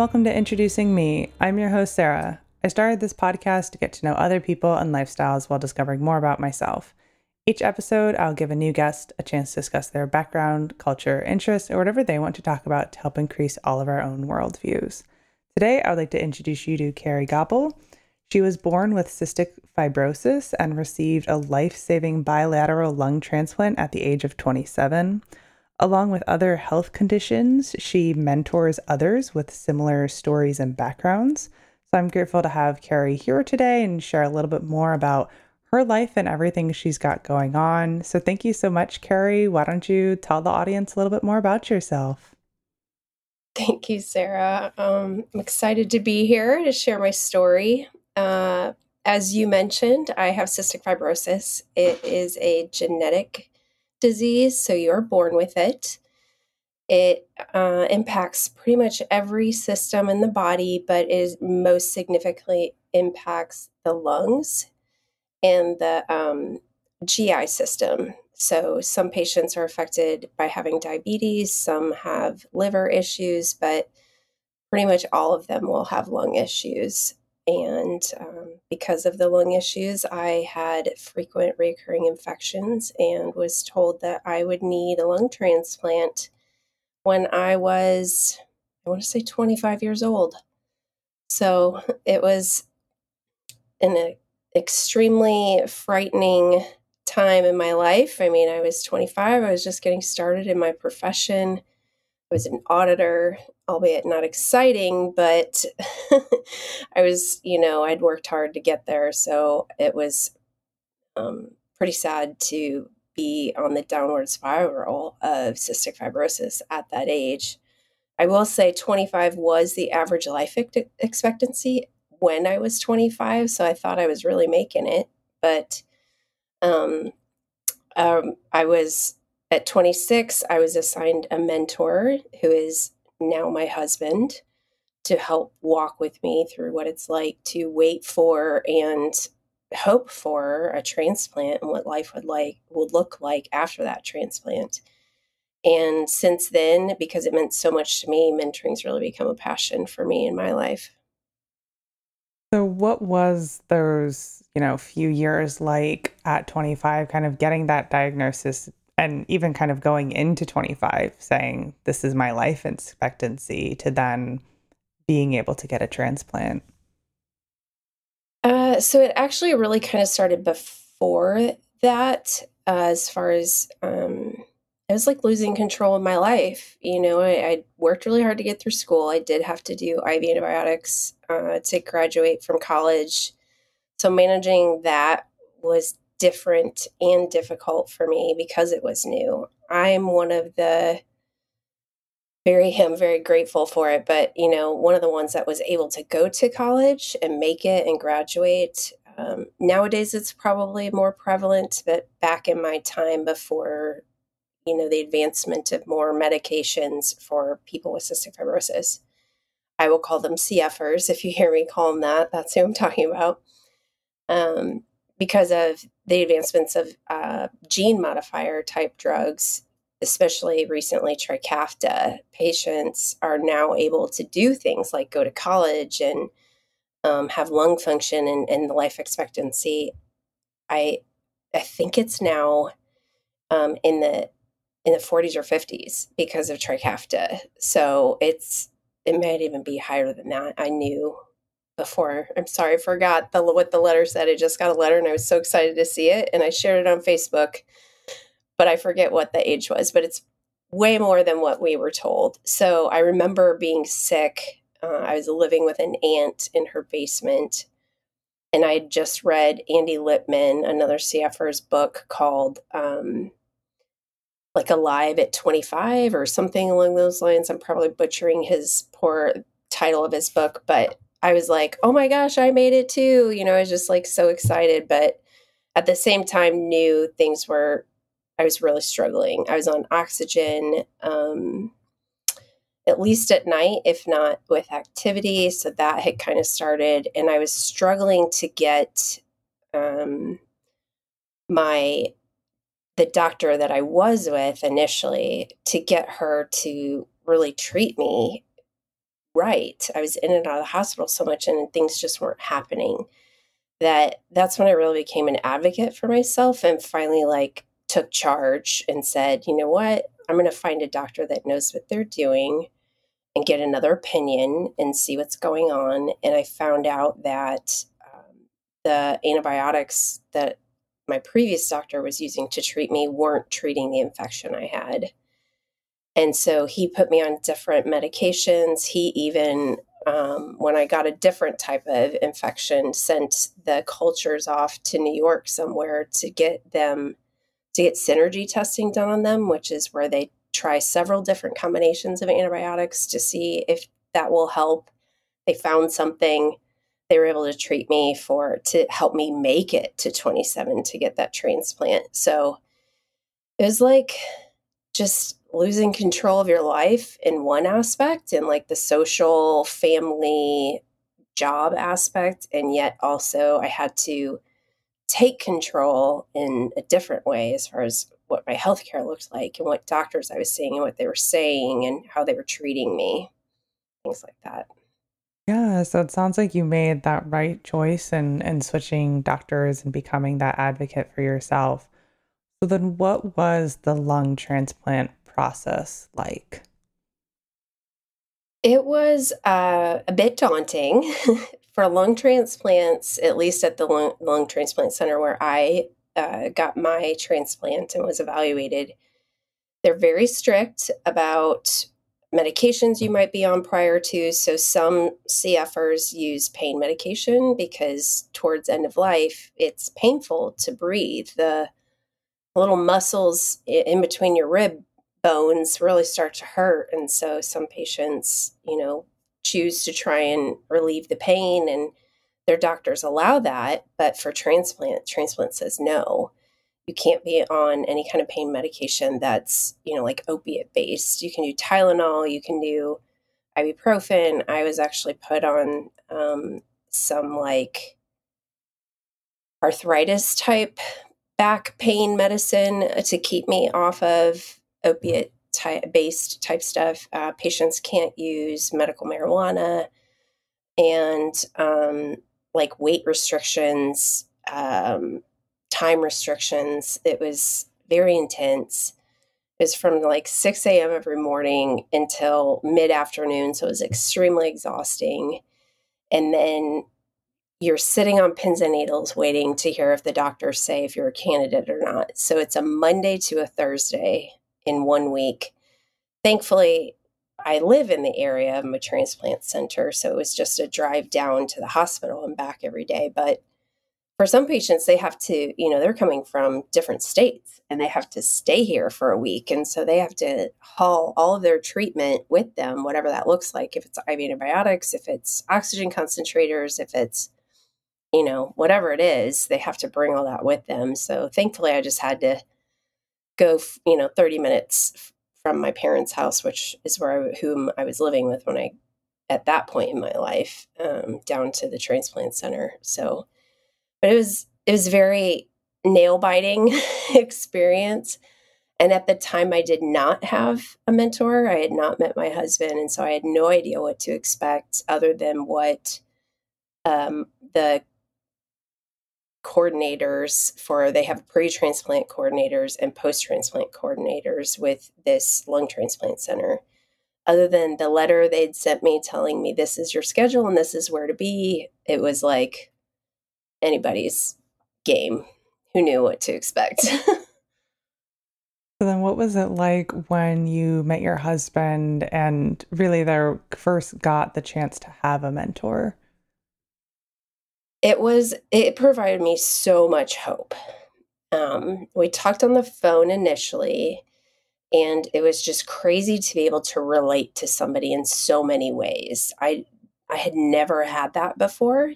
Welcome to Introducing Me. I'm your host, Sarah. I started this podcast to get to know other people and lifestyles while discovering more about myself. Each episode, I'll give a new guest a chance to discuss their background, culture, interests, or whatever they want to talk about to help increase all of our own worldviews. Today, I would like to introduce you to Carrie Gobble. She was born with cystic fibrosis and received a life saving bilateral lung transplant at the age of 27. Along with other health conditions, she mentors others with similar stories and backgrounds. So I'm grateful to have Carrie here today and share a little bit more about her life and everything she's got going on. So thank you so much, Carrie. Why don't you tell the audience a little bit more about yourself? Thank you, Sarah. Um, I'm excited to be here to share my story. Uh, as you mentioned, I have cystic fibrosis. It is a genetic disease, so you're born with it. It uh, impacts pretty much every system in the body, but is most significantly impacts the lungs and the um, GI system. So some patients are affected by having diabetes, some have liver issues, but pretty much all of them will have lung issues. And um, because of the lung issues, I had frequent recurring infections and was told that I would need a lung transplant when I was, I want to say 25 years old. So it was an extremely frightening time in my life. I mean, I was 25, I was just getting started in my profession. I was an auditor, albeit not exciting, but I was, you know, I'd worked hard to get there. So it was um, pretty sad to be on the downward spiral of cystic fibrosis at that age. I will say 25 was the average life expectancy when I was 25. So I thought I was really making it. But um, um, I was at 26, I was assigned a mentor who is now my husband to help walk with me through what it's like to wait for and hope for a transplant and what life would like would look like after that transplant. And since then, because it meant so much to me, mentoring's really become a passion for me in my life. So what was those, you know, few years like at 25 kind of getting that diagnosis and even kind of going into 25 saying this is my life expectancy to then being able to get a transplant. Uh, so it actually really kind of started before that uh, as far as um, it was like losing control of my life you know I, I, worked really hard to get through school. I did have to do iv antibiotics uh, to graduate from college. So managing that was different and difficult for me because it was new. I'm one of the very I'm very grateful for it, but you know, one of the ones that was able to go to college and make it and graduate. Um, nowadays, it's probably more prevalent, but back in my time before, you know, the advancement of more medications for people with cystic fibrosis, I will call them CFers. If you hear me call them that, that's who I'm talking about. Um, because of the advancements of uh, gene modifier type drugs, especially recently Trikafta, patients are now able to do things like go to college and um, have lung function and, and the life expectancy. I I think it's now um, in the in the 40s or 50s because of Trikafta. So it's it might even be higher than that. I knew before. I'm sorry, I forgot the, what the letter said. I just got a letter and I was so excited to see it. And I shared it on Facebook, but I forget what the age was, but it's way more than what we were told. So I remember being sick. Uh, I was living with an aunt in her basement. And I had just read Andy Lipman, another CFer's book called um, like Alive at 25 or something along those lines. I'm probably butchering his poor title of his book, but I was like, oh my gosh, I made it too. You know, I was just like so excited, but at the same time, knew things were, I was really struggling. I was on oxygen, um, at least at night, if not with activity. So that had kind of started, and I was struggling to get um, my the doctor that I was with initially to get her to really treat me right. I was in and out of the hospital so much and things just weren't happening. That that's when I really became an advocate for myself and finally like took charge and said, you know what? I'm going to find a doctor that knows what they're doing and get another opinion and see what's going on. And I found out that um, the antibiotics that my previous doctor was using to treat me weren't treating the infection I had. And so he put me on different medications. He even, um, when I got a different type of infection, sent the cultures off to New York somewhere to get them to get synergy testing done on them, which is where they try several different combinations of antibiotics to see if that will help. They found something. They were able to treat me for to help me make it to 27 to get that transplant. So it was like just losing control of your life in one aspect and like the social, family, job aspect. And yet also I had to take control in a different way as far as what my healthcare looked like and what doctors I was seeing and what they were saying and how they were treating me, things like that. Yeah, so it sounds like you made that right choice and and switching doctors and becoming that advocate for yourself. So then what was the lung transplant process like? It was uh, a bit daunting for lung transplants, at least at the lung, lung transplant center where I uh, got my transplant and was evaluated. They're very strict about medications you might be on prior to. So some CFers use pain medication because towards end of life, it's painful to breathe. The little muscles in between your rib bones really start to hurt. And so some patients, you know, choose to try and relieve the pain and their doctors allow that. But for transplant, transplant says no. You can't be on any kind of pain medication that's, you know, like opiate based. You can do Tylenol, you can do ibuprofen. I was actually put on um, some like arthritis type back pain medicine to keep me off of opiate type, based type stuff. Uh, patients can't use medical marijuana and um, like weight restrictions, um, time restrictions. It was very intense. It was from like 6 a.m. every morning until mid afternoon. So it was extremely exhausting. And then you're sitting on pins and needles waiting to hear if the doctors say if you're a candidate or not. So it's a Monday to a Thursday in one week. Thankfully, I live in the area of a transplant center, so it was just a drive down to the hospital and back every day. But for some patients, they have to, you know, they're coming from different states and they have to stay here for a week. And so they have to haul all of their treatment with them, whatever that looks like. If it's IV antibiotics, if it's oxygen concentrators, if it's, you know, whatever it is, they have to bring all that with them. So thankfully, I just had to go, you know, 30 minutes from my parents' house, which is where I, whom I was living with when I, at that point in my life, um, down to the transplant center. So, but it was it was very nail biting experience. And at the time, I did not have a mentor. I had not met my husband, and so I had no idea what to expect other than what um, the coordinators for they have pre-transplant coordinators and post-transplant coordinators with this lung transplant center. Other than the letter they'd sent me telling me this is your schedule and this is where to be it was like anybody's game. Who knew what to expect? So then what was it like when you met your husband and really there first got the chance to have a mentor it was it provided me so much hope. Um, we talked on the phone initially and it was just crazy to be able to relate to somebody in so many ways. I i had never had that before.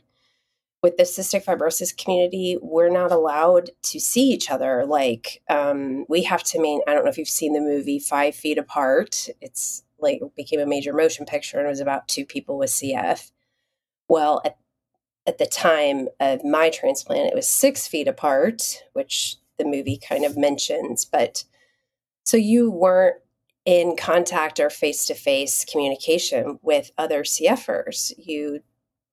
With the cystic fibrosis community we're not allowed to see each other. Like um, we have to mean i don't know if you've seen the movie five feet apart. It's like became a major motion picture and it was about two people with cf well at at the time of my transplant, it was six feet apart, which the movie kind of mentions. But so you weren't in contact or face-to-face communication with other CFers. You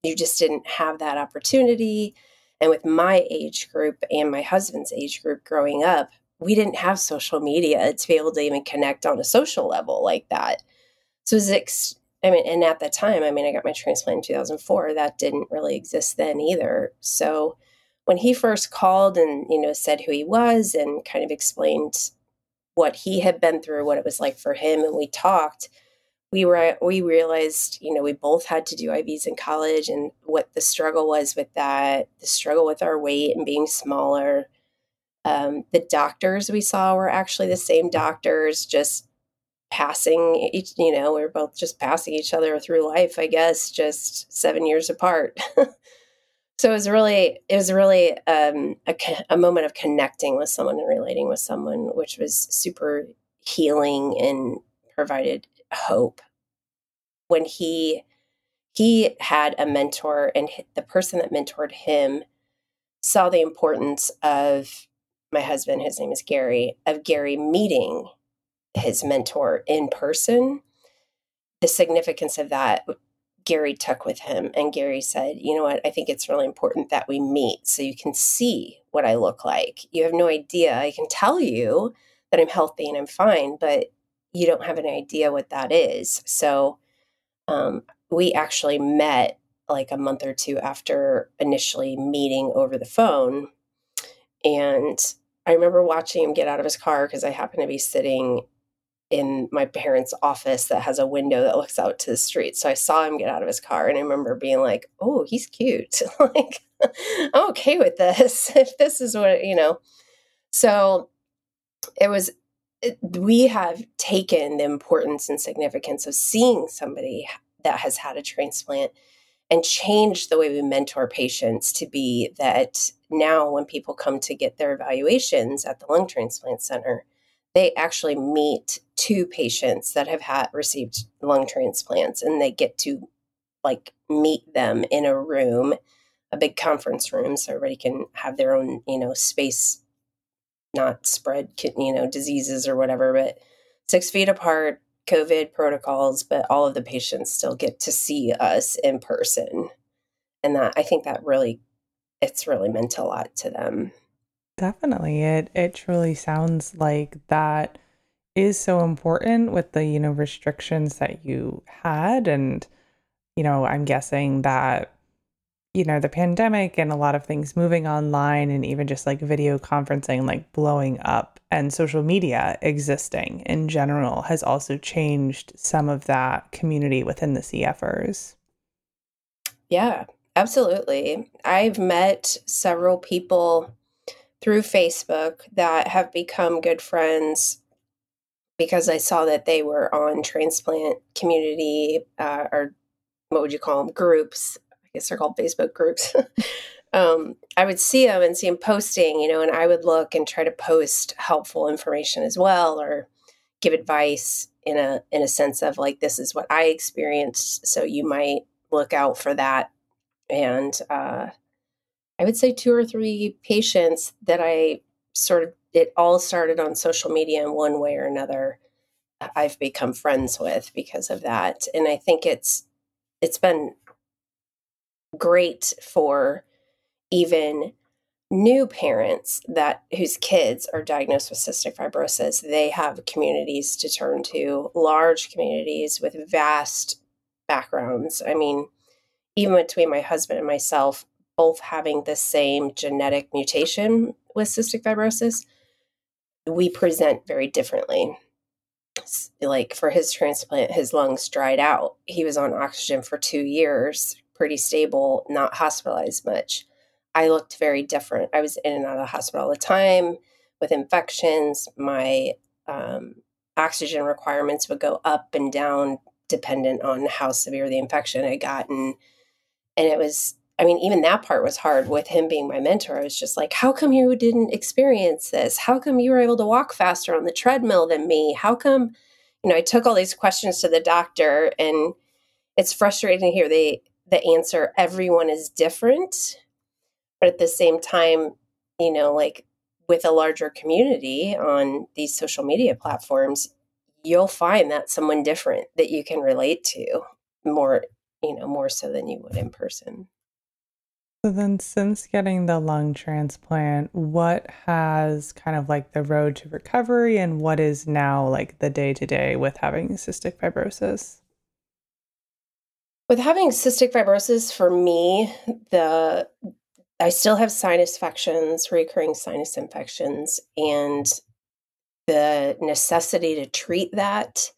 you just didn't have that opportunity. And with my age group and my husband's age group growing up, we didn't have social media to be able to even connect on a social level like that. So it was ex- I mean, and at that time, I mean, I got my transplant in 2004. That didn't really exist then either. So when he first called and, you know, said who he was and kind of explained what he had been through, what it was like for him, and we talked, we were we realized, you know, we both had to do IVs in college and what the struggle was with that, the struggle with our weight and being smaller. Um, the doctors we saw were actually the same doctors, just passing each you know we are both just passing each other through life i guess just seven years apart. So it was really it was really um, a, a, moment of connecting with someone and relating with someone which was super healing and provided hope. When he he had a mentor and the person that mentored him saw the importance of my husband his name is gary of gary meeting his mentor in person, the significance of that Gary took with him. And Gary said, You know what? I think it's really important that we meet so you can see what I look like. You have no idea. I can tell you that I'm healthy and I'm fine, but you don't have an idea what that is. So um, we actually met like a month or two after initially meeting over the phone. And I remember watching him get out of his car because I happened to be sitting in my parents' office that has a window that looks out to the street. So I saw him get out of his car and I remember being like, "Oh, he's cute." like I'm okay with this if this is what, you know. So it was it, we have taken the importance and significance of seeing somebody that has had a transplant and changed the way we mentor patients to be that now when people come to get their evaluations at the lung transplant center they actually meet two patients that have had received lung transplants and they get to like meet them in a room a big conference room so everybody can have their own you know space not spread you know diseases or whatever but six feet apart covid protocols but all of the patients still get to see us in person and that i think that really it's really meant a lot to them Definitely. It it truly sounds like that is so important with the, you know, restrictions that you had and you know, I'm guessing that you know, the pandemic and a lot of things moving online and even just like video conferencing like blowing up and social media existing in general has also changed some of that community within the CFers. Yeah, absolutely. I've met several people through Facebook that have become good friends because I saw that they were on transplant community uh, or what would you call them groups? I guess they're called Facebook groups. um, I would see them and see them posting, you know, and I would look and try to post helpful information as well or give advice in a in a sense of like this is what I experienced, so you might look out for that. And uh, I would say two or three patients that I sort of, it all started on social media in one way or another. Uh, I've become friends with because of that. And I think it's, it's been great for even new parents that whose kids are diagnosed with cystic fibrosis they have communities to turn to large communities with vast backgrounds i mean even between my husband and myself both having the same genetic mutation with cystic fibrosis, we present very differently. Like for his transplant, his lungs dried out. He was on oxygen for two years, pretty stable, not hospitalized much. I looked very different. I was in and out of the hospital all the time with infections. My um, oxygen requirements would go up and down dependent on how severe the infection had gotten. And it was I mean, even that part was hard with him being my mentor. I was just like, how come you didn't experience this? How come you were able to walk faster on the treadmill than me? How come, you know, I took all these questions to the doctor and it's frustrating to hear the the answer everyone is different. But at the same time, you know, like with a larger community on these social media platforms, you'll find that someone different that you can relate to more, you know, more so than you would in person. So then since getting the lung transplant, what has kind of like the road to recovery and what is now like the day to day with having cystic fibrosis? With having cystic fibrosis for me, the I still have sinus infections, recurring sinus infections, and the necessity to treat that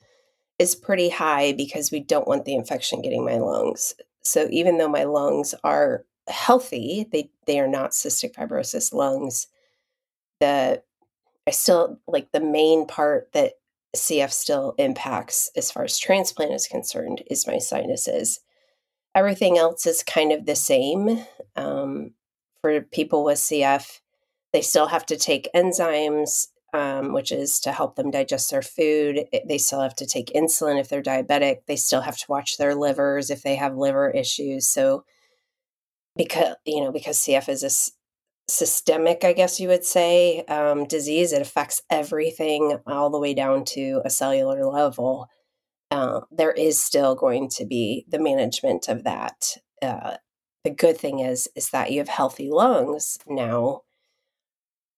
is pretty high because we don't want the infection getting my lungs. So even though my lungs are healthy, they they are not cystic fibrosis lungs. The I still like the main part that CF still impacts as far as transplant is concerned is my sinuses. Everything else is kind of the same. Um, for people with CF, they still have to take enzymes um, which is to help them digest their food. They still have to take insulin if they're diabetic. They still have to watch their livers if they have liver issues. So, because you know, because CF is a systemic, I guess you would say, um, disease, it affects everything all the way down to a cellular level. Uh, there is still going to be the management of that. Uh, the good thing is is that you have healthy lungs now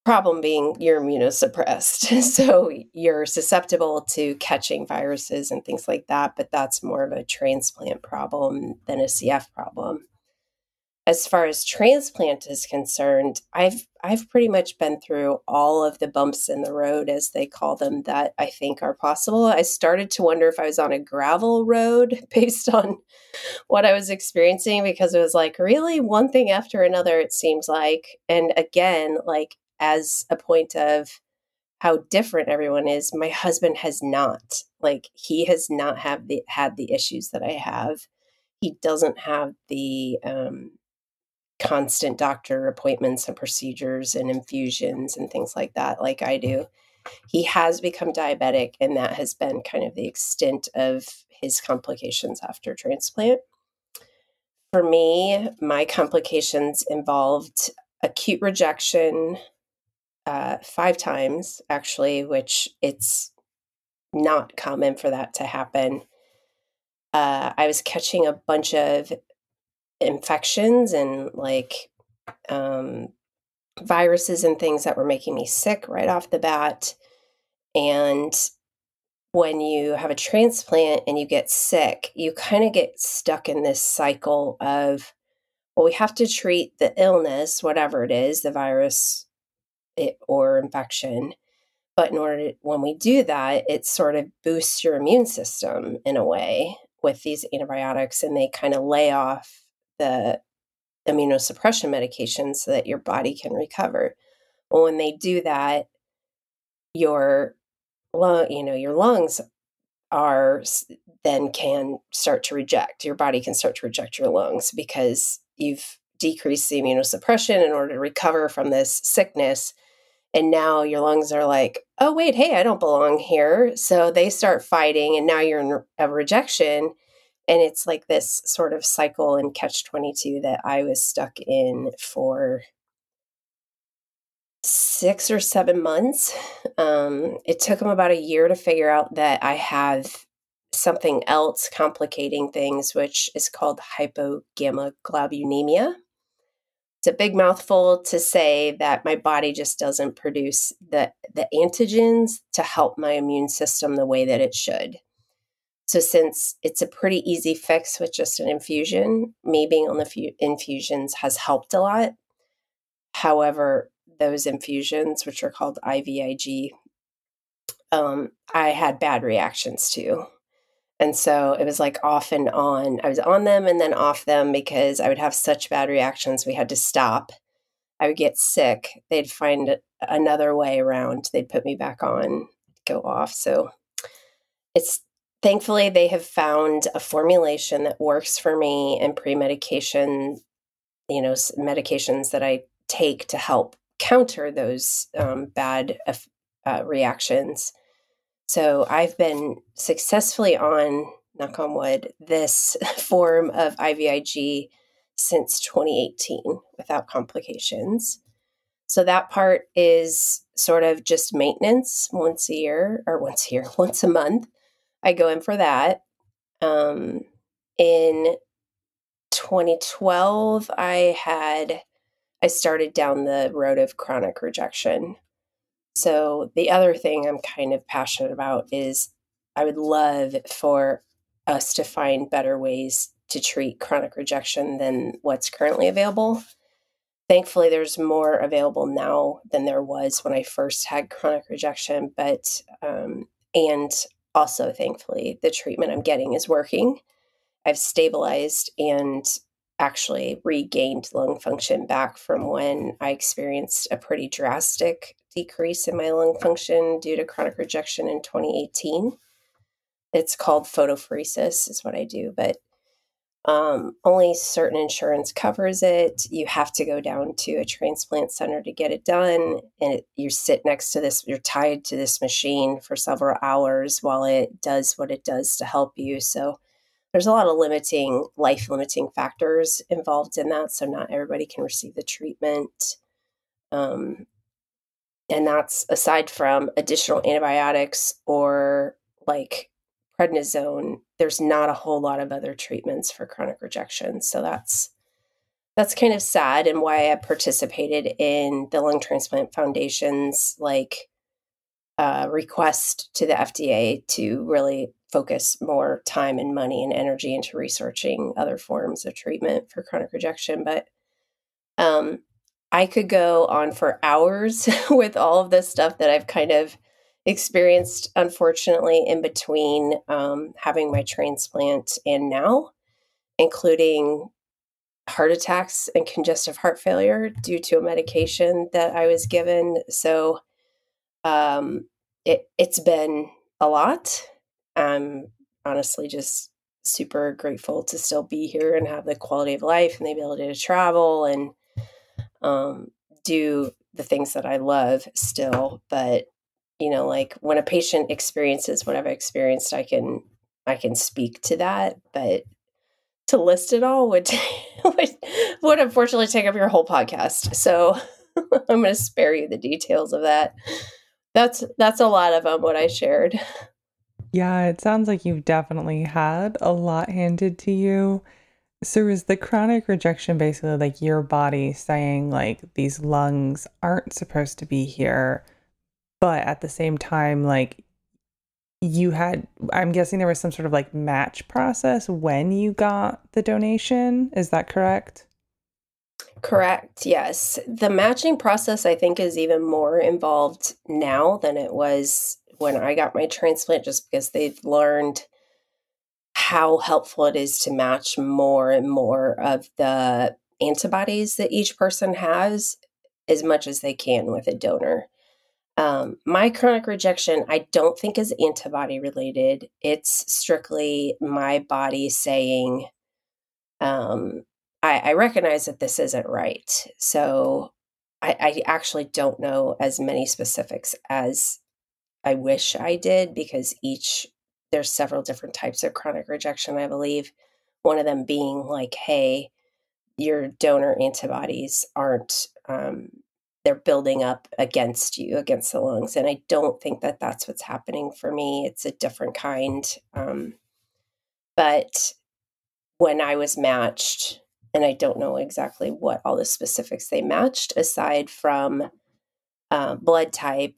problem being you're immunosuppressed so you're susceptible to catching viruses and things like that but that's more of a transplant problem than a cf problem as far as transplant is concerned i've i've pretty much been through all of the bumps in the road as they call them that i think are possible. I started to wonder if i was on a gravel road based on what i was experiencing because it was like really? One thing after another it seems like. And again like as a point of how different everyone is my husband has not. Like he has not have the had the issues that i have. He doesn't have the um, constant doctor appointments and procedures and infusions and things like that like i do. He has become diabetic and that has been kind of the extent of his complications after transplant. For me my complications involved acute rejection uh, five times actually, which it's not common for that to happen. Uh, I was catching a bunch of infections and like um, viruses and things that were making me sick right off the bat. And when you have a transplant and you get sick, you kind of get stuck in this cycle of, well, we have to treat the illness, whatever it is, the virus, it, or infection. But in order to, when we do that, it sort of boosts your immune system in a way with these antibiotics, and they kind of lay off the immunosuppression medication so that your body can recover. Well, when they do that, your lung, you know, your lungs are then can start to reject. Your body can start to reject your lungs because you've decreased the immunosuppression in order to recover from this sickness and now your lungs are like oh wait hey i don't belong here so they start fighting and now you're in a rejection and it's like this sort of cycle and catch 22 that i was stuck in for six or seven months um, it took them about a year to figure out that i have something else complicating things which is called hypogammaglobulinemia it's a big mouthful to say that my body just doesn't produce the the antigens to help my immune system the way that it should. So since it's a pretty easy fix with just an infusion, me being on the infusions has helped a lot. However, those infusions, which are called IVIG, um, I had bad reactions to. And so it was like off and on. I was on them and then off them because I would have such bad reactions. We had to stop. I would get sick. They'd find another way around. They'd put me back on, go off. So it's thankfully they have found a formulation that works for me and pre medication, you know, medications that I take to help counter those um, bad uh, reactions so I've been successfully on, knock on wood, this form of IVIG since 2018 without complications. So that part is sort of just maintenance once a year or once a year, once a month. I go in for that. Um, in 2012, I had I started down the road of chronic rejection. So the other thing I'm kind of passionate about is I would love for us to find better ways to treat chronic rejection than what's currently available. Thankfully, there's more available now than there was when I first had chronic rejection, but um, and also thankfully, the treatment I'm getting is working. I've stabilized and actually regained lung function back from when I experienced a pretty drastic decrease in my lung function due to chronic rejection in 2018. It's called photopheresis, is what I do, but um, only certain insurance covers it. You have to go down to a transplant center to get it done. And it, you sit next to this, you're tied to this machine for several hours while it does what it does to help you. So there's a lot of limiting, life limiting factors involved in that. So not everybody can receive the treatment. Um, and that's aside from additional antibiotics or like prednisone there's not a whole lot of other treatments for chronic rejection. So that's that's kind of sad and why i participated in the lung transplant foundation's like uh, request to the fda to really focus more time and money and energy into researching other forms of treatment for chronic rejection. But um, i could go on for hours with all of this stuff that i've kind of experienced, unfortunately, in between um, having my transplant and now, including heart attacks and congestive heart failure due to a medication that I was given. So um, it, it's been a lot. I'm honestly just super grateful to still be here and have the quality of life and the ability to travel and um, do the things that I love still. But you know like when a patient experiences what i've experienced i can i can speak to that but to list it all would would, would unfortunately take up your whole podcast. So i'm going to spare you the details of that. That's that's a lot of them what i shared. Yeah it sounds like you've definitely had a lot handed to you. So is the chronic rejection basically like your body saying like these lungs aren't supposed to be here but at the same time like you had i'm guessing there was some sort of like match process when you got the donation. Is that correct? Correct yes. The matching process i think is even more involved now than it was when i got my transplant just because they've learned how helpful it is to match more and more of the antibodies that each person has as much as they can with a donor um, my chronic rejection, I don't think is antibody related. It's strictly my body saying, um, I, I recognize that this isn't right. So I, I actually don't know as many specifics as I wish I did because each, there's several different types of chronic rejection, I believe. One of them being like, hey, your donor antibodies aren't um, they're building up against you against the lungs and i don't think that that's what's happening for me. It's a different kind um, but when i was matched and i don't know exactly what all the specifics they matched aside from uh, blood type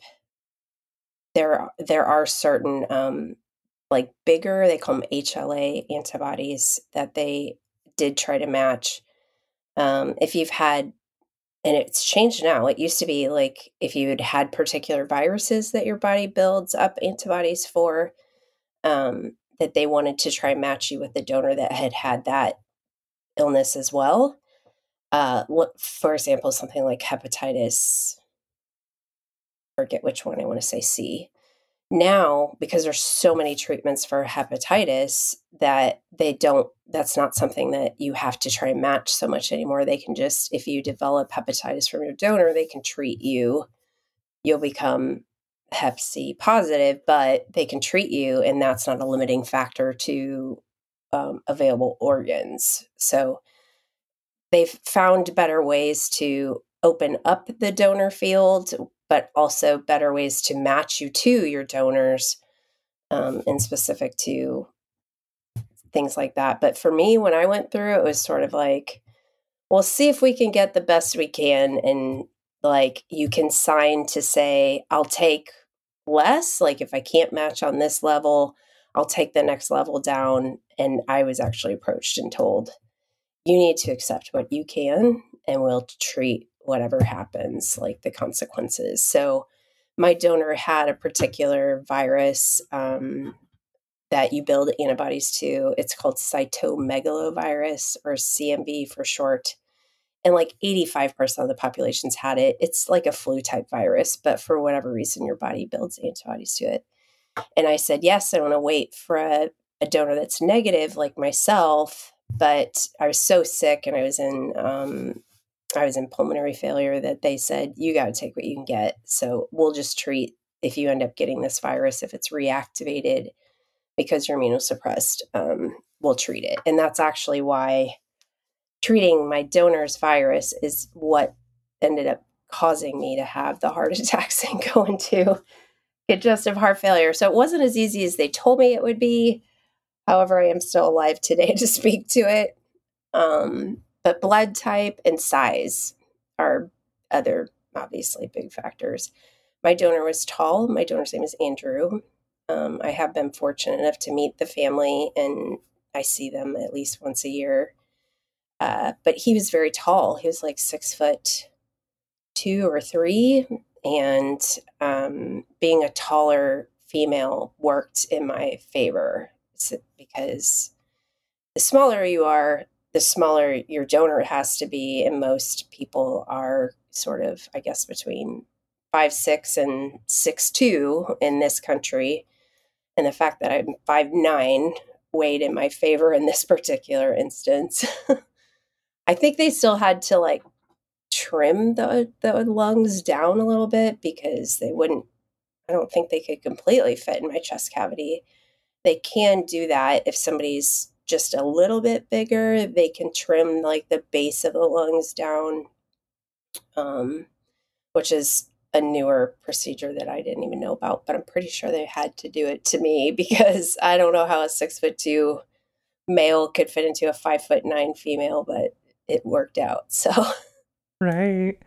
there there are certain um, like bigger they call them hla antibodies that they did try to match. Um, if you've had and it's changed now. It used to be like if you had had particular viruses that your body builds up antibodies for, um, that they wanted to try match you with the donor that had had that illness as well. Uh, for example, something like hepatitis, forget which one I want to say C now because there's so many treatments for hepatitis that they don't that's not something that you have to try and match so much anymore. They can just if you develop hepatitis from your donor they can treat you. You'll become hep c positive but they can treat you and that's not a limiting factor to um, available organs. So they've found better ways to open up the donor field but also better ways to match you to your donors um, and specific to things like that. But for me, when I went through, it was sort of like, we'll see if we can get the best we can. And like, you can sign to say, I'll take less. Like, if I can't match on this level, I'll take the next level down. And I was actually approached and told, you need to accept what you can, and we'll treat whatever happens, like the consequences. So, my donor had a particular virus um, that you build antibodies to. It's called cytomegalovirus or CMV for short. And like 85% of the populations had it. It's like a flu type virus, but for whatever reason, your body builds antibodies to it. And I said, yes, I want to wait for a, a donor that's negative like myself. But I was so sick and I was in um, I was in pulmonary failure that they said you got to take what you can get. So we'll just treat if you end up getting this virus if it's reactivated because you're immunosuppressed, um, we'll treat it. And that's actually why treating my donor's virus is what ended up causing me to have the heart attacks and go into congestive heart failure. So it wasn't as easy as they told me it would be. However, I am still alive today to speak to it. Um, but blood type and size are other obviously big factors. My donor was tall. My donor's name is Andrew. Um, I have been fortunate enough to meet the family, and I see them at least once a year. Uh, but he was very tall. He was like six foot two or three, and um, being a taller female worked in my favor because the smaller you are, the smaller your donor has to be, and most people are sort of, I guess, between five six and six two in this country and the fact that I'm five nine weighed in my favor in this particular instance. I think they still had to like trim the the lungs down a little bit because they wouldn't I don't think they could completely fit in my chest cavity. They can do that if somebody's just a little bit bigger, they can trim like the base of the lungs down. Um, which is a newer procedure that I didn't even know about, but I'm pretty sure they had to do it to me because I don't know how a six foot two male could fit into a five foot nine female, but it worked out. So, right.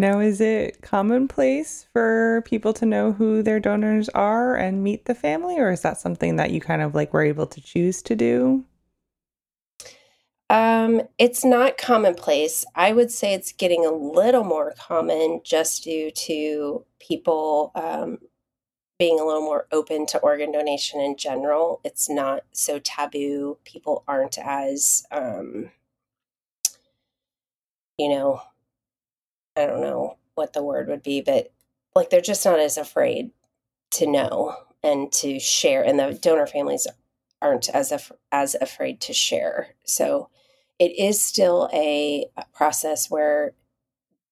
Now, is it commonplace for people to know who their donors are and meet the family, or is that something that you kind of like were able to choose to do? Um, it's not commonplace. I would say it's getting a little more common just due to people um, being a little more open to organ donation in general. It's not so taboo. People aren't as, um, you know, I don't know what the word would be, but like they're just not as afraid to know and to share. And the donor families aren't as af- as afraid to share. So it is still a, process where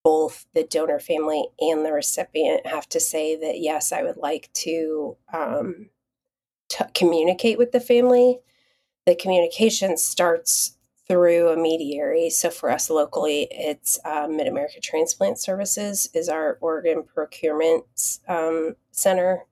both the donor family and the recipient have to say that yes, I would like to, um, to communicate with the family. The communication starts through a mediary. So for us locally, it's uh, Mid America Transplant Services is our organ procurement um, center.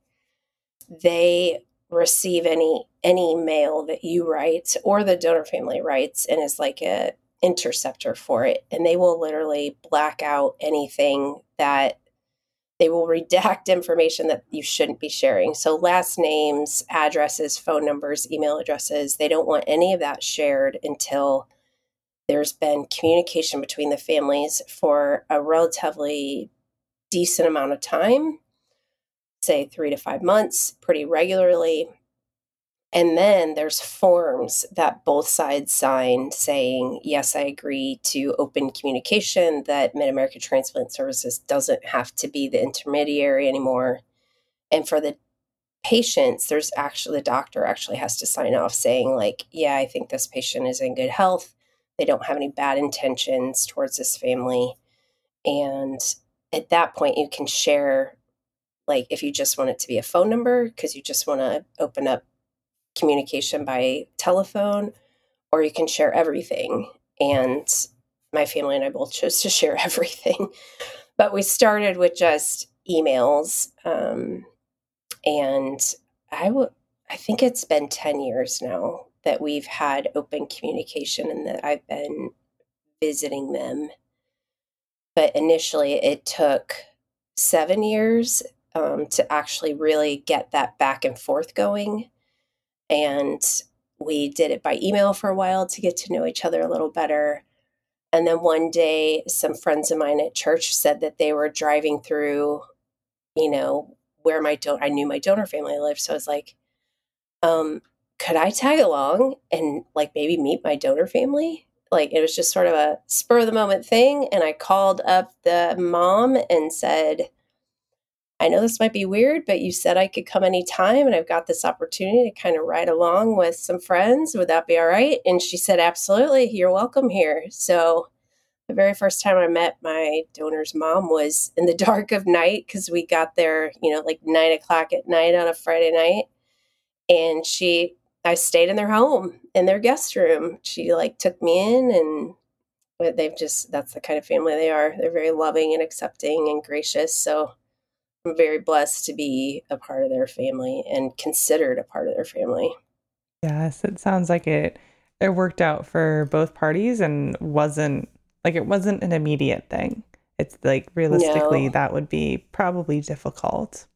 They receive any any mail that you write or the donor family writes and is like a interceptor for it and they will literally black out anything that they will redact information that you shouldn't be sharing so last names addresses phone numbers email addresses they don't want any of that shared until there's been communication between the families for a relatively decent amount of time say three to five months pretty regularly. And then there's forms that both sides sign saying, yes, I agree to open communication, that Mid America Transplant Services doesn't have to be the intermediary anymore. And for the patients, there's actually, the doctor actually has to sign off saying, like, yeah, I think this patient is in good health. They don't have any bad intentions towards this family. And at that point, you can share like if you just want it to be a phone number because you just want to open up communication by telephone or you can share everything and my family and I both chose to share everything but we started with just emails. Um, and I I think it's been 10 years now that we've had open communication and that I've been visiting them. But initially, it took seven years um, to actually really get that back and forth going. And we did it by email for a while to get to know each other a little better. And then one day, some friends of mine at church said that they were driving through, you know, where my don- I knew my donor family lived. So I was like, um, could I tag along and like maybe meet my donor family? Like it was just sort of a spur of the moment thing. And I called up the mom and said, I know this might be weird, but you said I could come anytime and I've got this opportunity to kind of ride along with some friends. Would that be all right? And she said, Absolutely, you're welcome here. So the very first time I met my donor's mom was in the dark of night because we got there, you know, like nine o'clock at night on a Friday night. And she I stayed in their home in their guest room. She like took me in and they've just that's the kind of family they are. They're very loving and accepting and gracious. So I'm very blessed to be a part of their family and considered a part of their family. Yes, it sounds like it it worked out for both parties and wasn't like it wasn't an immediate thing. It's like realistically no. that would be probably difficult.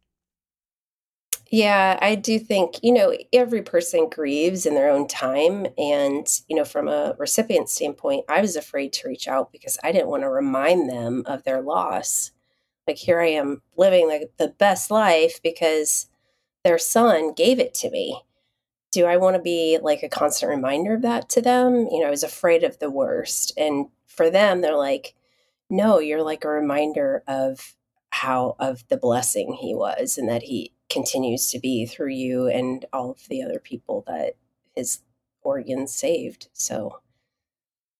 Yeah, I do think, you know, every person grieves in their own time. And, you know, from a recipient standpoint, I was afraid to reach out because I didn't want to remind them of their loss. Like, here I am living like the best life because their son gave it to me. Do I want to be like a constant reminder of that to them? You know, I was afraid of the worst. And for them, they're like, no, you're like a reminder of how, of the blessing he was and that he, continues to be through you and all of the other people that his organs saved. So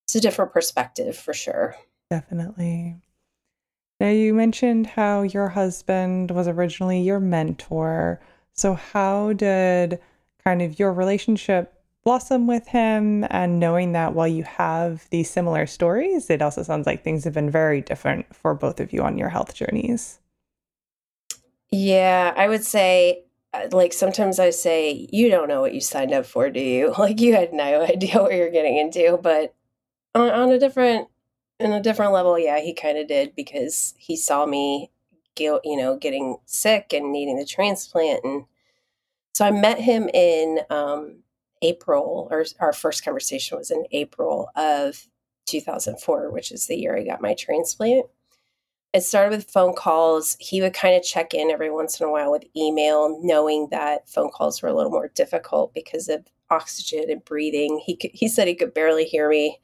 it's a different perspective for sure. Definitely. Now, you mentioned how your husband was originally your mentor. So, how did kind of your relationship blossom with him? And knowing that while you have these similar stories, it also sounds like things have been very different for both of you on your health journeys. Yeah, I would say uh, like sometimes I say, you don't know what you signed up for, do you? Like you had no idea what you're getting into, but on, on a different in a different level, yeah, he kind of did because he saw me you know, getting sick and needing the transplant and so I met him in um, April or our first conversation was in April of 2004, which is the year I got my transplant it started with phone calls. He would kind of check in every once in a while with email, knowing that phone calls were a little more difficult because of oxygen and breathing. He could, he said he could barely hear me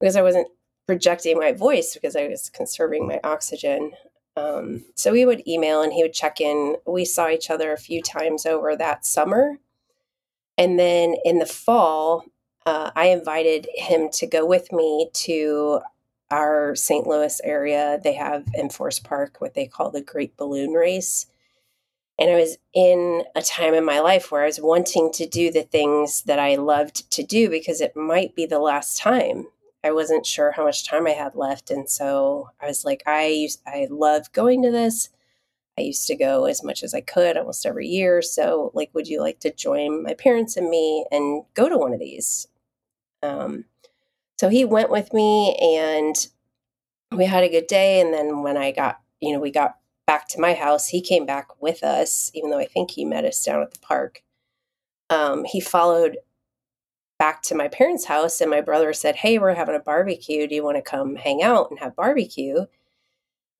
because I wasn't projecting my voice because I was conserving my oxygen. Um, so we would email and he would check in. We saw each other a few times over that summer. And then in the fall, uh, I invited him to go with me to our St. Louis area, they have in Forest Park what they call the Great Balloon Race. And I was in a time in my life where I was wanting to do the things that I loved to do because it might be the last time. I wasn't sure how much time I had left. And so I was like, I used, I love going to this. I used to go as much as I could almost every year. So, like, would you like to join my parents and me and go to one of these? Um, so he went with me and we had a good day. And then when I got, you know, we got back to my house, he came back with us, even though I think he met us down at the park. Um, he followed back to my parents' house, and my brother said, Hey, we're having a barbecue. Do you want to come hang out and have barbecue?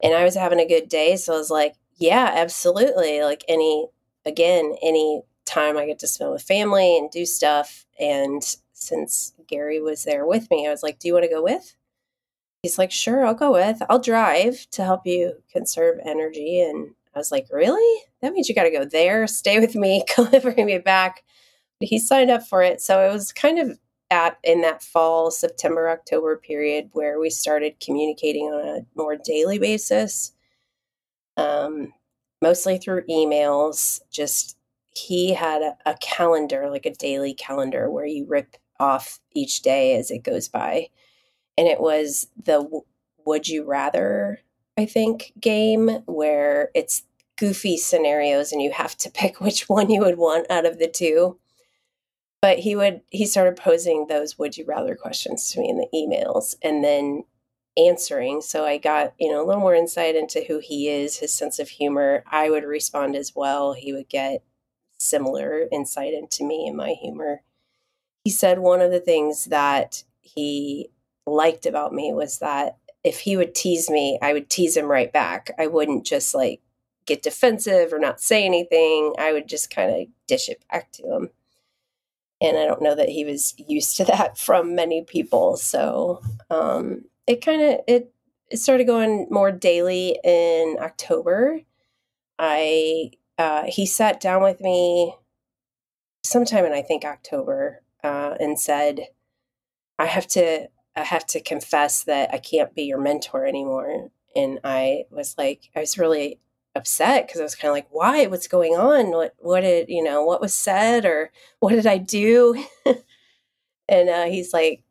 And I was having a good day. So I was like, Yeah, absolutely. Like any, again, any time I get to spend with family and do stuff. And since Gary was there with me, I was like, Do you want to go with? He's like, Sure, I'll go with. I'll drive to help you conserve energy. And I was like, Really? That means you got to go there, stay with me, bring me back. He signed up for it. So it was kind of at in that fall, September, October period where we started communicating on a more daily basis. Um, mostly through emails, just he had a, a, calendar, like a daily calendar, where you rip off each day as it goes by. And it was the would you rather I think, game where it's goofy scenarios and you have to pick which one you would want out of the two. But he would he started posing those would you rather questions to me in the emails and then answering. So I got, you know, a little more insight into who he is, his sense of humor. I would respond as well. He would get similar insight into me and my humor. He said one of the things that he liked about me was that if he would tease me, I would tease him right back. I wouldn't just like get defensive or not say anything. I would just kind of dish it back to him. And I don't know that he was used to that from many people. So um, it kind of it, it started going more daily in October. I uh, he sat down with me sometime in I think October uh, and said, "I have to I have to confess that I can't be your mentor anymore." And I was like, I was really upset because I was kind of like, "Why? What's going on? What what did you know? What was said or what did I do?" and uh, he's like,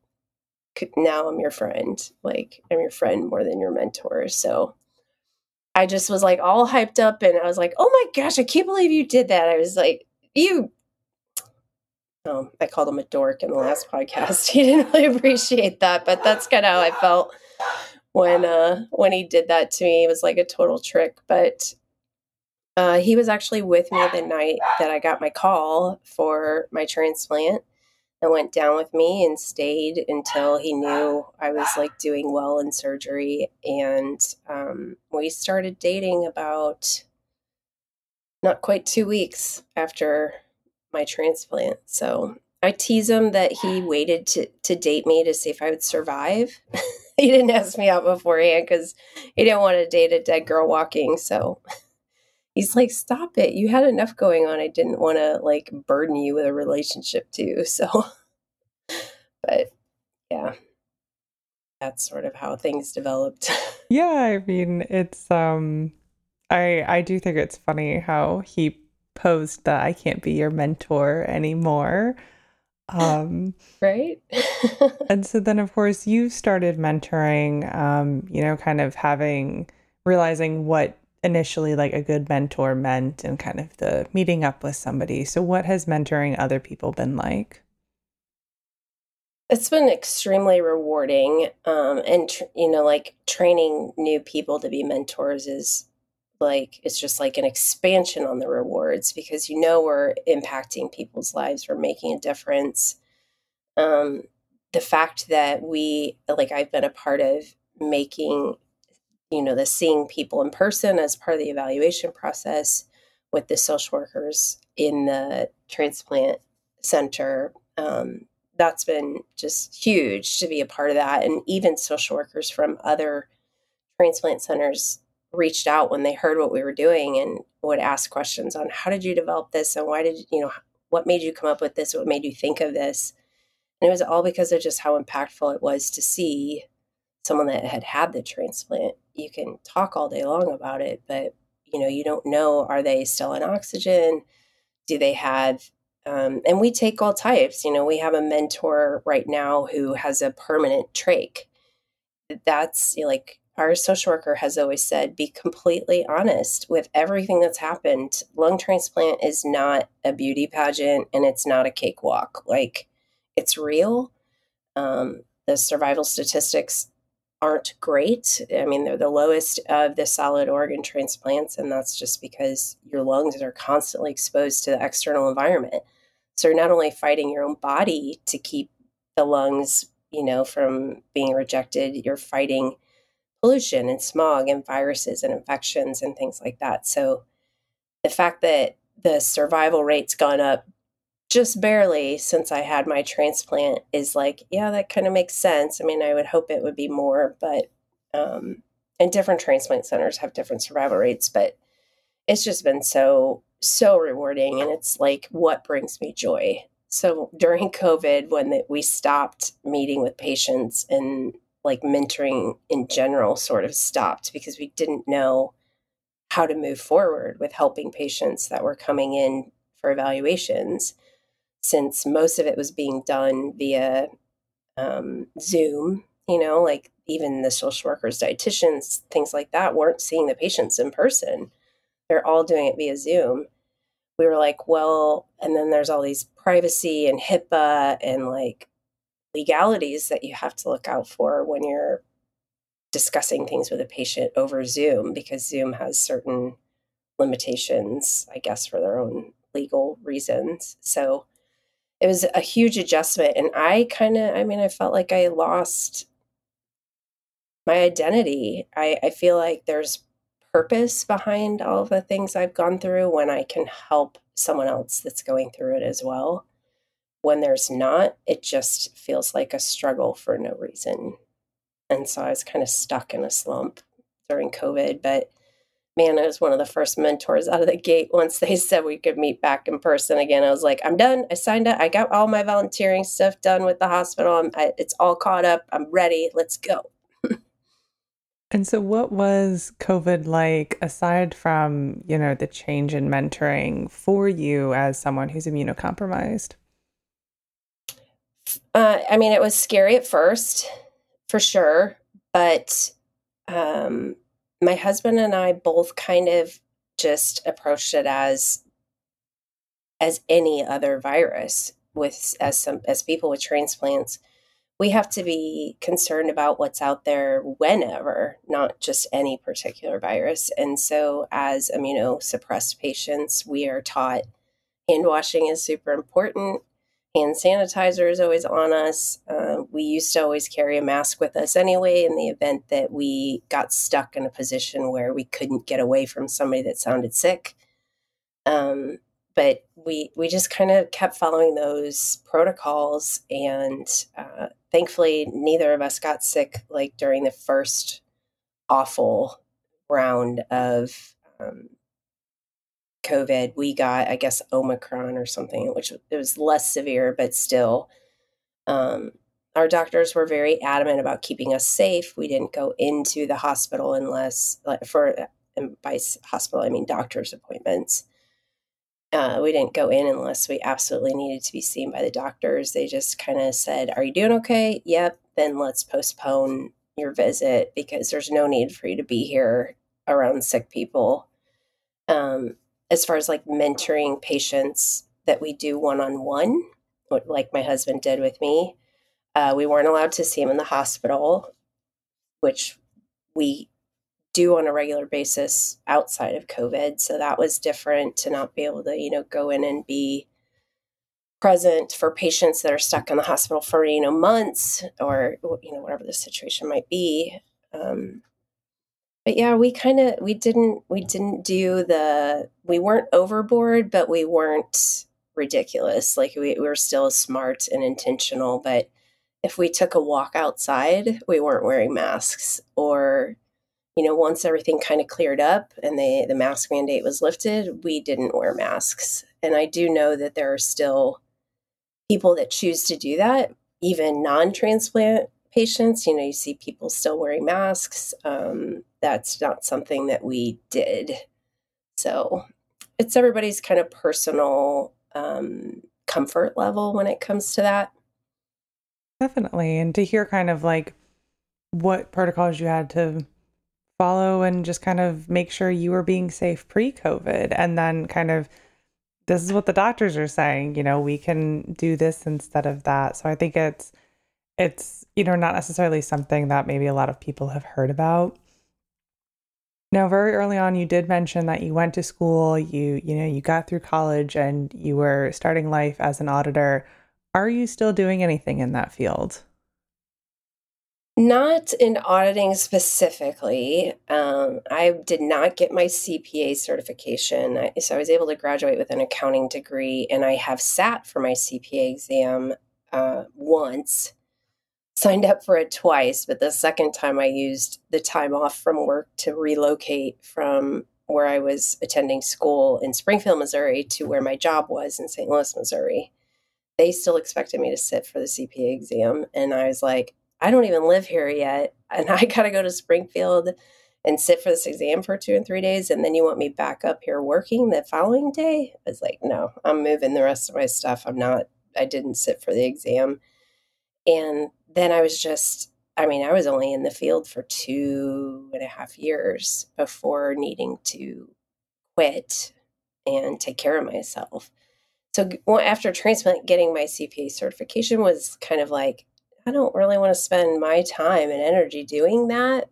"Now I'm your friend. Like I'm your friend more than your mentor." So I just was like all hyped up and I was like, oh my gosh, I can't believe you did that. I was like, you. Oh, I called him a dork in the last podcast. He didn't really appreciate that, but that's kind of how I felt when uh when he did that to me. It was like a total trick, but uh, he was actually with me the night that I got my call for my transplant and went down with me and stayed until he knew I was like doing well in surgery. And um, we started dating about not quite two weeks after my transplant. So I tease him that he waited to, to date me to see if I would survive. he didn't ask me out beforehand because he didn't want to date a dead girl walking. So he's like, stop it. You had enough going on. I didn't want to like burden you with a relationship too. So, but yeah, that's sort of how things developed. yeah. I mean, it's, um, I, I do think it's funny how he posed that I can't be your mentor anymore. Um, right. and so then, of course, you started mentoring, um, you know, kind of having, realizing what initially like a good mentor meant and kind of the meeting up with somebody. So, what has mentoring other people been like? It's been extremely rewarding. Um, and, tr- you know, like training new people to be mentors is like, it's just like an expansion on the rewards because you know we're impacting people's lives, we're making a difference. Um, the fact that we, like, I've been a part of making you know, the seeing people in person as part of the evaluation process with the social workers in the transplant center. Um, that's been just huge to be a part of that. And even social workers from other transplant centers reached out when they heard what we were doing and would ask questions on how did you develop this and why did you know what made you come up with this what made you think of this and it was all because of just how impactful it was to see someone that had had the transplant you can talk all day long about it, but you know, you don't know are they still on oxygen? Do they have um, and we take all types. You know, we have a mentor right now who has a permanent trach. That's you know, like our social worker has always said be completely honest with everything that's happened. Lung transplant is not a beauty pageant and it's not a cakewalk. Like it's real. Um, the survival statistics aren't great. I mean, they're the lowest of the solid organ transplants, and that's just because your lungs are constantly exposed to the external environment. So you're not only fighting your own body to keep the lungs, you know, from being rejected, you're fighting pollution and smog and viruses and infections and things like that. So the fact that the survival rate's gone up just barely since I had my transplant is like, yeah, that kind of makes sense. I mean, I would hope it would be more, but um, and different transplant centers have different survival rates, but it's just been so so rewarding, and it's like what brings me joy. So during COVID, when the, we stopped meeting with patients and like mentoring in general sort of stopped because we didn't know how to move forward with helping patients that were coming in for evaluations since most of it was being done via um, Zoom you know, like even the social workers, dietitians, things like that weren't seeing the patients in person. They're all doing it via Zoom. We were like, well, and then there's all these privacy and HIPAA and like legalities that you have to look out for when you're discussing things with a patient over Zoom because Zoom has certain limitations, I guess, for their own legal reasons. So it was a huge adjustment. And I kind of, I mean, I felt like I lost my identity. I, I feel like there's purpose behind all the things I've gone through when I can help someone else that's going through it as well. When there's not, it just feels like a struggle for no reason. And so I was kind of stuck in a slump during COVID. But man, I was one of the first mentors out of the gate. Once they said we could meet back in person again, I was like, I'm done. I signed up. I got all my volunteering stuff done with the hospital. I, it's all caught up. I'm ready. Let's go. and so, what was COVID like aside from, you know, the change in mentoring for you as someone who's immunocompromised? Uh, I mean, it was scary at first, for sure. But um, my husband and I both kind of just approached it as as any other virus with as some as people with transplants. We have to be concerned about what's out there whenever not just any particular virus. And so as immunosuppressed patients we are taught hand washing is super important hand sanitizer is always on us. Uh, we used to always carry a mask with us anyway in the event that we got stuck in a position where we couldn't get away from somebody that sounded sick. Um, but we we just kind of kept following those protocols, and uh, thankfully, neither of us got sick like during the first awful round of um, COVID, we got, I guess, Omicron or something, which it was less severe, but still. Um, our doctors were very adamant about keeping us safe. We didn't go into the hospital unless, like, for and by hospital, I mean doctor's appointments. Uh, we didn't go in unless we absolutely needed to be seen by the doctors. They just kind of said, Are you doing okay? Yep. Then let's postpone your visit because there's no need for you to be here around sick people. Um, as far as like mentoring patients that we do one on one, like my husband did with me. Uh, we weren't allowed to see him in the hospital, which we do on a regular basis outside of COVID. So that was different to not be able to, you know, go in and be present for patients that are stuck in the hospital for, you know, months or, you know, whatever the situation might be. Um, but yeah we kind of we didn't we didn't do the we weren't overboard but we weren't ridiculous like we, we were still smart and intentional but if we took a walk outside we weren't wearing masks or you know once everything kind of cleared up and the the mask mandate was lifted we didn't wear masks and i do know that there are still people that choose to do that even non-transplant patients. You know, you see people still wearing masks. Um, that's not something that we did. So it's everybody's kind of personal um, comfort level when it comes to that. Definitely. And to hear kind of like what protocols you had to follow and just kind of make sure you were being safe pre COVID. And then kind of, this is what the doctors are saying, you know, we can do this instead of that. So I think it's, it's you know not necessarily something that maybe a lot of people have heard about now very early on you did mention that you went to school you you know you got through college and you were starting life as an auditor are you still doing anything in that field not in auditing specifically. Um, I did not get my CPA certification. I, so I was able to graduate with an accounting degree, and I have sat for my CPA exam uh, once signed up for it twice, but the second time I used the time off from work to relocate from where I was attending school in Springfield, Missouri to where my job was in St. Louis, Missouri. They still expected me to sit for the CPA exam. And I was like, I don't even live here yet. And I got to go to Springfield and sit for this exam for two and three days. And then you want me back up here working the following day? I was like, no, I'm moving the rest of my stuff. I'm not, I didn't sit for the exam. And then I was just, I mean, I was only in the field for two and a half years before needing to quit and take care of myself. So after transplant, getting my CPA certification was kind of like, I don't really want to spend my time and energy doing that.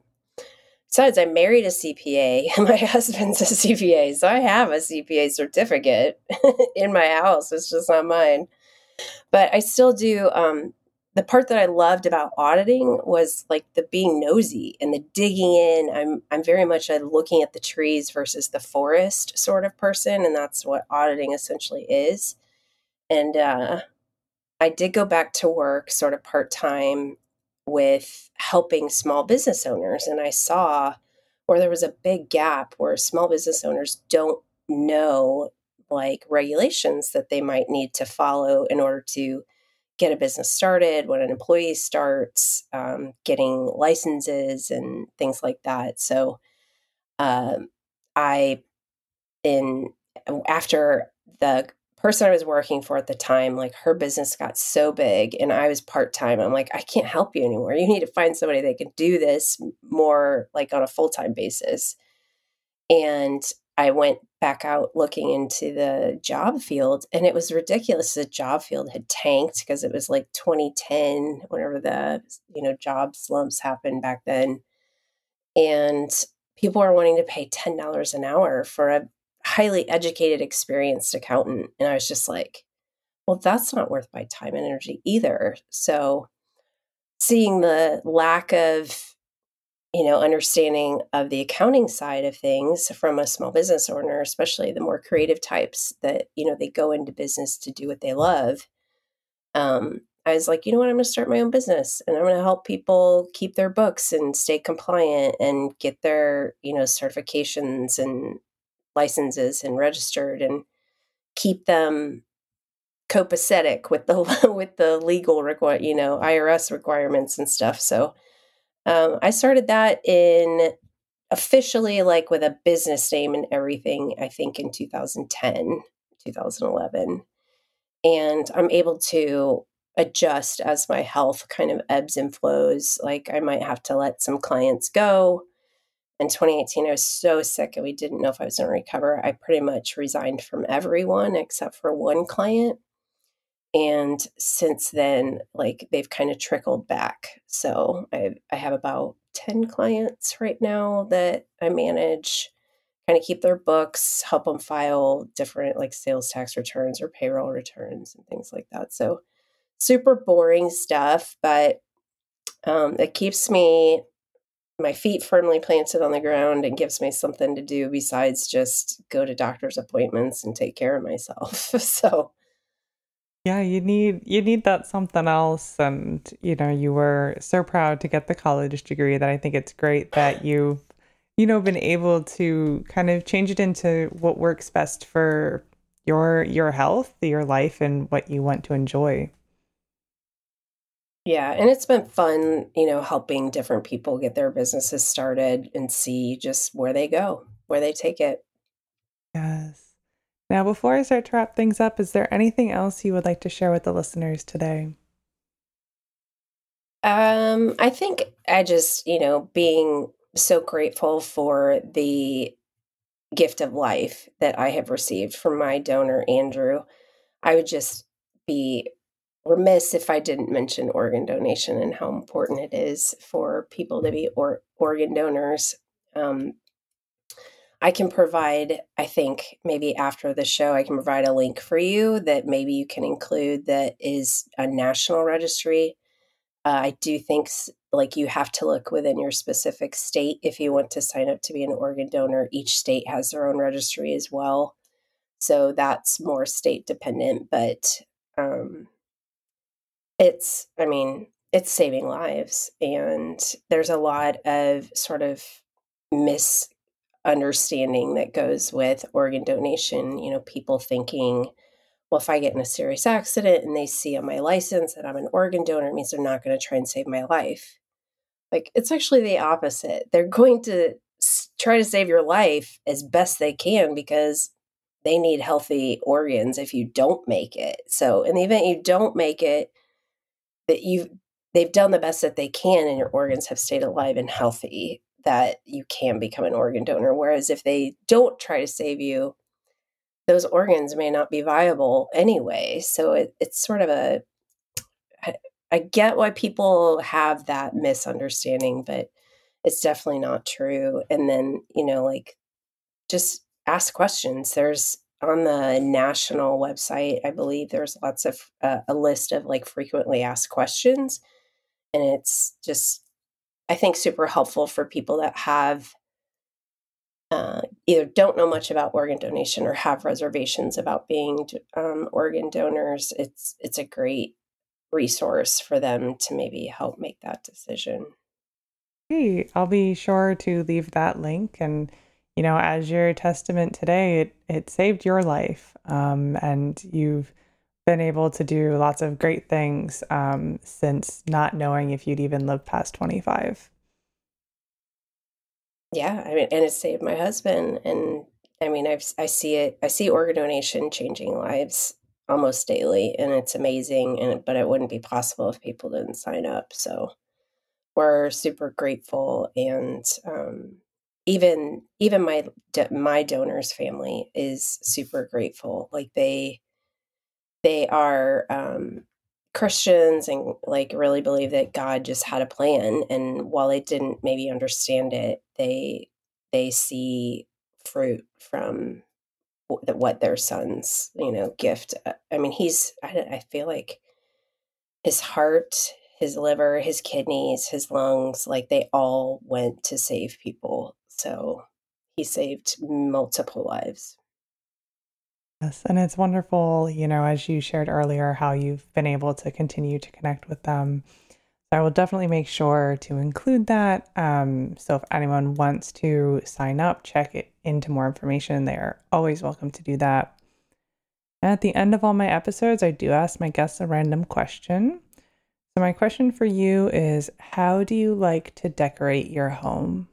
Besides, I married a CPA and my husband's a CPA. So I have a CPA certificate in my house. It's just not mine. But I still do um, the part that I loved about auditing was like the being nosy and the digging in. I'm I'm very much a looking at the trees versus the forest sort of person, and that's what auditing essentially is. And uh, I did go back to work sort of part time with helping small business owners, and I saw where there was a big gap where small business owners don't know like regulations that they might need to follow in order to get a business started, when an employee starts, um, getting licenses and things like that. So, um, I, in after the person I was working for at the time, like her business got so big and I was part time. I'm like, I can't help you anymore. You need to find somebody that can do this more like on a full time basis. And I went back out looking into the job field and it was ridiculous the job field had tanked because it was like 2010 whenever the you know job slumps happened back then and people are wanting to pay $10 an hour for a highly educated experienced accountant and i was just like well that's not worth my time and energy either. So seeing the lack of you know, understanding of the accounting side of things from a small business owner, especially the more creative types that, you know, they go into business to do what they love. Um, I was like, you know what, I'm going to start my own business and I'm going to help people keep their books and stay compliant and get their, you know, certifications and licenses and registered and keep them copacetic with the with the legal require, you know, IRS requirements and stuff. So um, I started that in officially, like with a business name and everything, I think in 2010, 2011. And I'm able to adjust as my health kind of ebbs and flows. Like I might have to let some clients go. In 2018, I was so sick and we didn't know if I was going to recover. I pretty much resigned from everyone except for one client and since then like they've kind of trickled back. So I, I have about 10 clients right now that i manage kind of keep their books help them file different like sales tax returns or payroll returns and things like that. So super boring stuff but um, it keeps me my feet firmly planted on the ground and gives me something to do besides just go to doctor's appointments and take care of myself. So yeah, you need you need that something else and you know, you were so proud to get the college degree that I think it's great that you've you know been able to kind of change it into what works best for your your health, your life and what you want to enjoy. Yeah, and it's been fun, you know, helping different people get their businesses started and see just where they go, where they take it. Yes. Now, before I start to wrap things up, is there anything else you would like to share with the listeners today? Um, I think I just, you know, being so grateful for the gift of life that I have received from my donor, Andrew. I would just be remiss if I didn't mention organ donation and how important it is for people to be or, organ donors. Um, I can provide, I think maybe after the show, I can provide a link for you that maybe you can include that is a national registry. Uh, I do think like you have to look within your specific state if you want to sign up to be an organ donor. Each state has their own registry as well. So that's more state dependent, but um, it's, I mean, it's saving lives. And there's a lot of sort of mis understanding that goes with organ donation. You know, people thinking, well, if I get in a serious accident and they see on my license that I'm an organ donor, it means they're not going to try and save my life. Like, it's actually the opposite. They're going to try to save your life as best they can because they need healthy organs if you don't make it. So, in the event you don't make it, that you they've done the best that they can and your organs have stayed alive and healthy that you can become an organ donor whereas if they don't try to save you those organs may not be viable anyway. So it, it's sort of a I get why people have that misunderstanding but it's definitely not true. And then you know like just ask questions. There's on the national website i believe there's lots of uh, a list of like frequently asked questions and it's just i think super helpful for people that have uh, either don't know much about organ donation or have reservations about being um, organ donors it's it's a great resource for them to maybe help make that decision hey i'll be sure to leave that link and you know, as your testament today, it, it saved your life. Um, and you've been able to do lots of great things um, since not knowing if you'd even live past 25. Yeah, I mean, and it saved my husband. And I mean, I've, I see it, I see organ donation changing lives almost daily, and it's amazing. And but it wouldn't be possible if people didn't sign up. So we're super grateful and um, even even my my donors family is super grateful like they they are um christians and like really believe that god just had a plan and while they didn't maybe understand it they they see fruit from what their son's you know gift uh, i mean he's i, I feel like his heart his liver his kidneys his lungs like they all went to save people so he saved multiple lives. Yes, and it's wonderful, you know, as you shared earlier, how you've been able to continue to connect with them. So I will definitely make sure to include that. Um, so if anyone wants to sign up, check it into more information, they are always welcome to do that. At the end of all my episodes, I do ask my guests a random question. So my question for you is How do you like to decorate your home?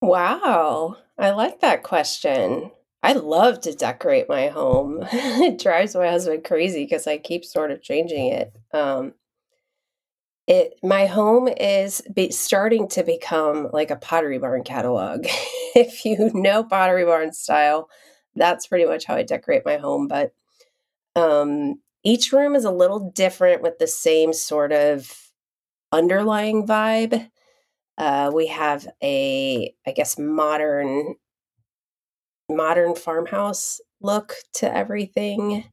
Wow. I like that question. I love to decorate my home. it drives my husband crazy because I keep sort of changing it. Um, it my home is be, starting to become like a Pottery Barn catalog. if you know Pottery Barn style, that's pretty much how I decorate my home. But um, each room is a little different with the same sort of underlying vibe. Uh, we have a, I guess, modern, modern farmhouse look to everything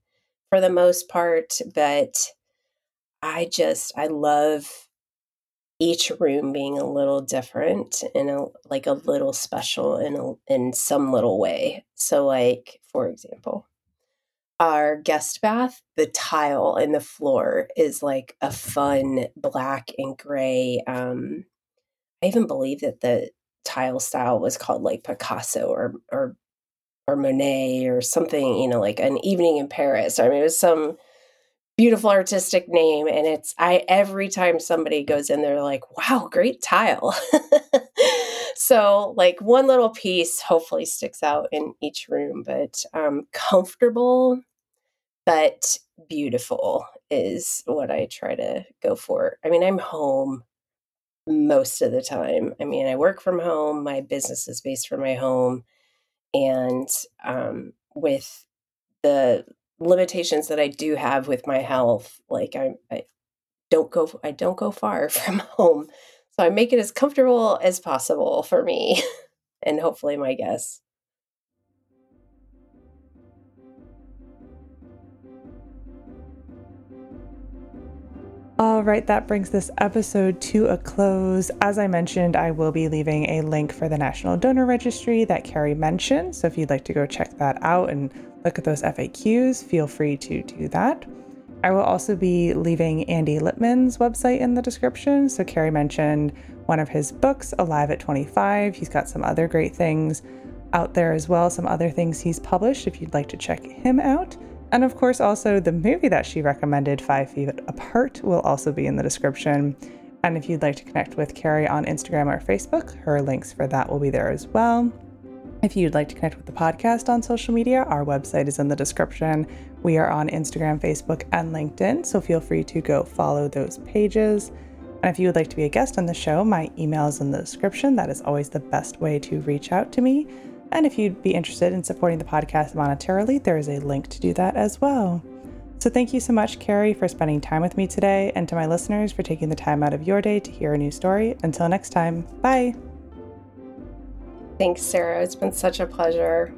for the most part, but I just I love each room being a little different and a, like a little special in a, in some little way. So, like for example, our guest bath, the tile in the floor is like a fun black and gray um, I even believe that the tile style was called like Picasso or or or Monet or something, you know, like an evening in Paris. I mean, it was some beautiful artistic name and it's I every time somebody goes in there like, "Wow, great tile." so, like one little piece hopefully sticks out in each room, but um comfortable but beautiful is what I try to go for. I mean, I'm home most of the time. I mean, I work from home, my business is based from my home. And um, with the limitations that I do have with my health, like I, I don't go, I don't go far from home. So I make it as comfortable as possible for me and hopefully my guests. All right, that brings this episode to a close. As I mentioned, I will be leaving a link for the National Donor Registry that Carrie mentioned. So if you'd like to go check that out and look at those FAQs, feel free to do that. I will also be leaving Andy Lipman's website in the description. So Carrie mentioned one of his books, Alive at 25. He's got some other great things out there as well, some other things he's published if you'd like to check him out. And of course, also the movie that she recommended, Five Feet Apart, will also be in the description. And if you'd like to connect with Carrie on Instagram or Facebook, her links for that will be there as well. If you'd like to connect with the podcast on social media, our website is in the description. We are on Instagram, Facebook, and LinkedIn, so feel free to go follow those pages. And if you would like to be a guest on the show, my email is in the description. That is always the best way to reach out to me. And if you'd be interested in supporting the podcast monetarily, there is a link to do that as well. So thank you so much, Carrie, for spending time with me today, and to my listeners for taking the time out of your day to hear a new story. Until next time, bye. Thanks, Sarah. It's been such a pleasure.